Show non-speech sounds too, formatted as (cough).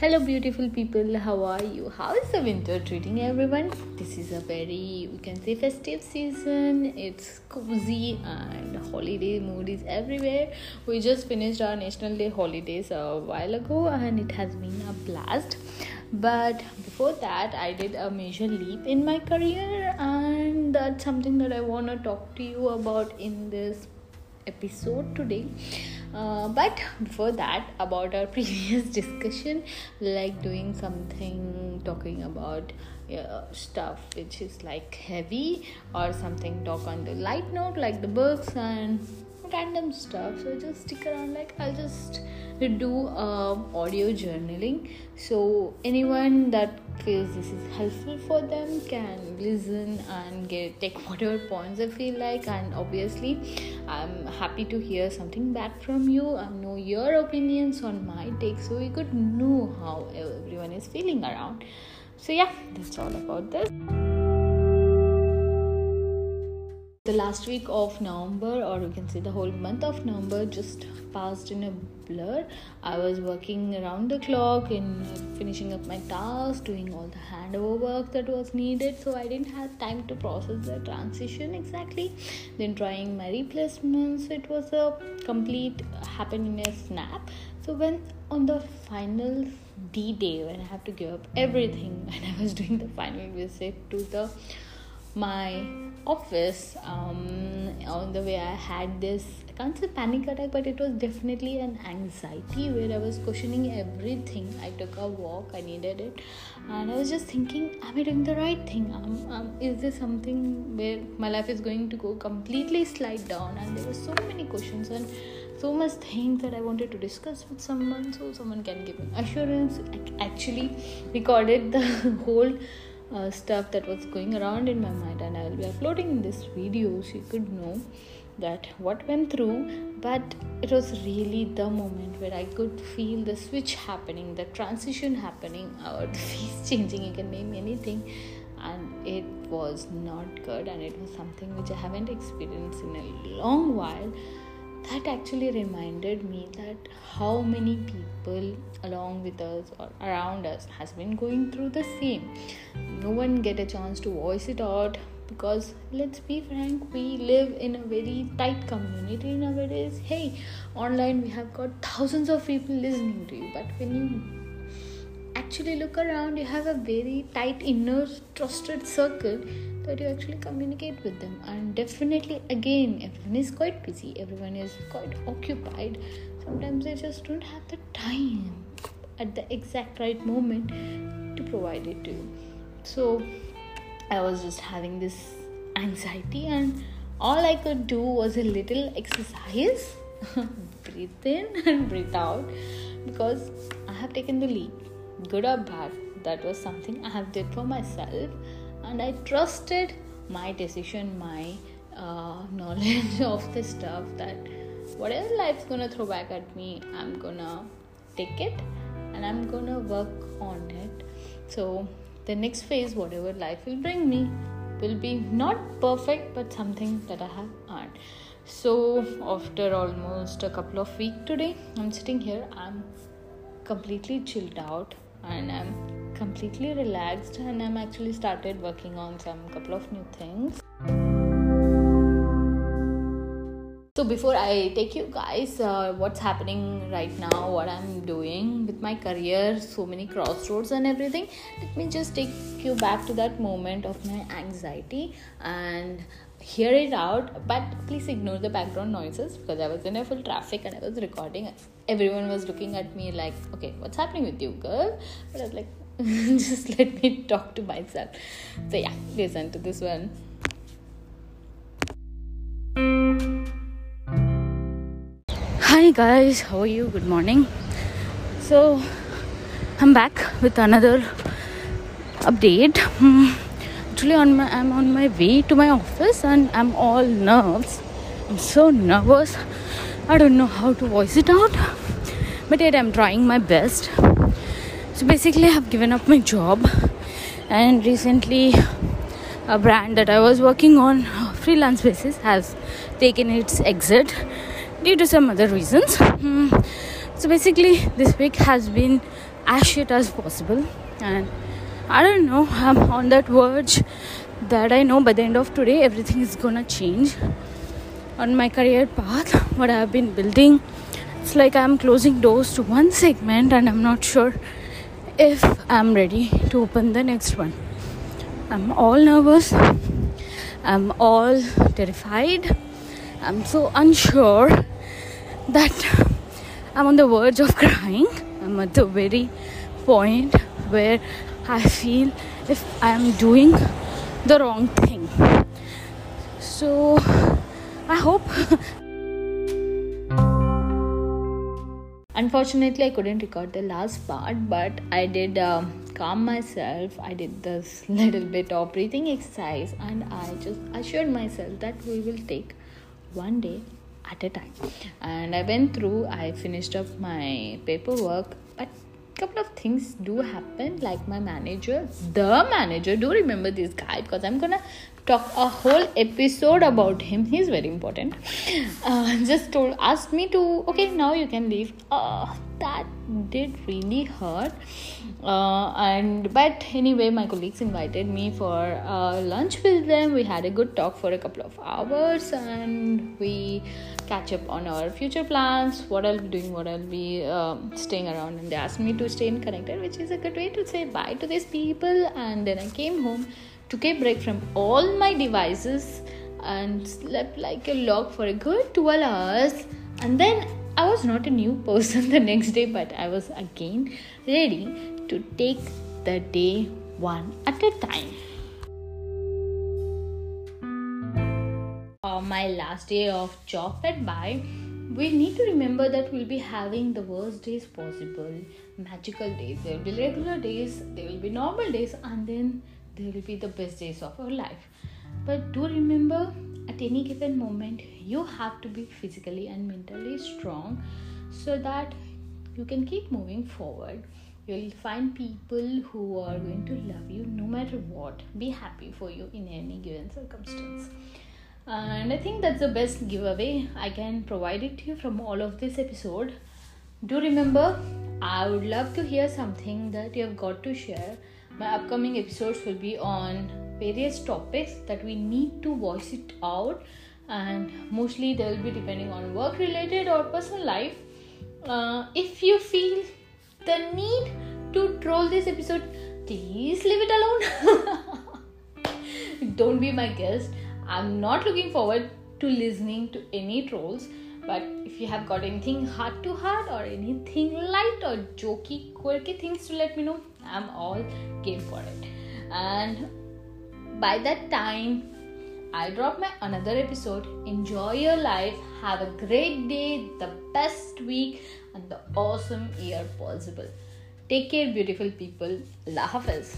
Hello, beautiful people. How are you? How is the winter treating everyone? This is a very, we can say, festive season. It's cozy and holiday mood is everywhere. We just finished our National Day holidays a while ago and it has been a blast. But before that, I did a major leap in my career, and that's something that I want to talk to you about in this episode today uh, but before that about our (laughs) previous discussion like doing something talking about uh, stuff which is like heavy or something talk on the light note like the books and random stuff so just stick around like i'll just do uh, audio journaling. So anyone that feels this is helpful for them can listen and get take whatever points they feel like and obviously i'm happy to hear something back from you and know your opinions on my take so we could know how everyone is feeling around. So yeah that's all about this the last week of November, or you can say the whole month of November, just passed in a blur. I was working around the clock in finishing up my tasks, doing all the handover work that was needed, so I didn't have time to process the transition exactly. Then trying my replacements, it was a complete happened in a snap. So when on the final D day, when I have to give up everything, (laughs) and I was doing the final visit to the my office um, on the way i had this i can't say panic attack but it was definitely an anxiety where i was questioning everything. I took a walk i needed it and i was just thinking am i doing the right thing? Um, um, is this something where my life is going to go completely slide down? And there were so many questions and so much things that I wanted to discuss with someone so someone can give me assurance. I actually recorded the (laughs) whole uh, stuff that was going around in my mind and i'll be uploading this video so you could know that what went through. But it was really the moment where i could feel the switch happening the transition happening. (laughs) Or the face changing you can name anything. And it was not good and it was something which i haven't experienced in a long while that actually reminded me that how many people along with us or around us has been going through the same. No one get a chance to voice it out because let's be frank we live in a very tight community nowadays. Hey online we have got thousands of people listening to you but when you actually look around you have a very tight inner trusted circle that you actually communicate with them. And definitely again everyone is quite busy. Everyone is quite occupied. Sometimes they just don't have the time at the exact right moment to provide it to you. So i was just having this anxiety and all i could do was a little exercise (laughs) breathe in and breathe out because i have taken the leap good or bad that was something i have did for myself and I trusted my decision, my uh, (laughs) knowledge of the stuff that whatever life's gonna throw back at me, I'm gonna take it and I'm gonna work on it. So, the next phase, whatever life will bring me, will be not perfect but something that I have earned. So, after almost a couple of weeks today, I'm sitting here, I'm completely chilled out and I'm completely relaxed and I'm actually started working on some couple of new things. So before I take you guys uh, what's happening right now, what I'm doing with my career, so many crossroads and everything, let me just take you back to that moment of my anxiety and hear it out. But please ignore the background noises because i was in a full traffic and i was recording. Everyone was looking at me like okay what's happening with you girl? But i was like (laughs) just let me talk to myself. So, yeah, listen to this one. Hi, guys, how are you? Good morning. So, I'm back with another update. Hmm, actually, on my, I'm on my way to my office and I'm all nerves. I'm so nervous. I don't know how to voice it out, but yet I'm trying my best so basically i have given up my job and recently a brand that i was working on freelance basis has taken its exit due to some other reasons. Hmm. so basically this week has been as shit as possible. And i don't know i'm on that verge that i know by the end of today everything is gonna change on my career path what i've been building. It's like i'm closing doors to one segment and i'm not sure if i'm ready to open the next one i'm all nervous i'm all terrified i'm so unsure that I'm on the verge of crying. I'm at the very point where I feel if I am doing the wrong thing. So I hope. (laughs) Unfortunately, I couldn't record the last part, but I did um, calm myself. I did this (laughs) little bit of breathing exercise, and I just assured myself that we will take one day at a time and i went through i finished up my paperwork but couple of things do happen like my manager the manager do remember this guy because i'm gonna talk a whole episode about him. He's very important. Uh, (laughs) just told asked me to okay now you can leave. Uh, that did really hurt. Uh, and but anyway my colleagues invited me for uh, lunch with them. We had a good talk for a couple of hours and we catch up on our future plans what i'll be doing what i'll be um, staying around. And they asked me to stay in connected which is a good way to say bye to these people. And then i came home took a break from all my devices and slept like a log for a good 12 hours. And then I was not a new person (laughs) the next day, but I was again ready to take the day one at a time. My last day of job went by. We need to remember that we'll be having the worst days possible, magical days. There will be regular days, there will be normal days, and then there will be the best days of our life. But do remember at any given moment you have to be physically and mentally strong so that you can keep moving forward you'll find people who are going to love you no matter what be happy for you in any given circumstance and i think that's the best giveaway i can provide it to you from all of this episode. Do remember i would love to hear something that you have got to share. My upcoming episodes will be on various topics that we need to voice it out and mostly they will be depending on work related or personal life. Uh, if you feel the need to troll this episode please leave it alone. (laughs) Don't be my guest i'm not looking forward to listening to any trolls but if you have got anything heart to heart or anything light or jokey quirky things to let me know i'm all game for it and by that time I'll drop my another episode. Enjoy your life. Have a great day, the best week, and the awesome year possible. Take care, beautiful people. Allah Hafiz.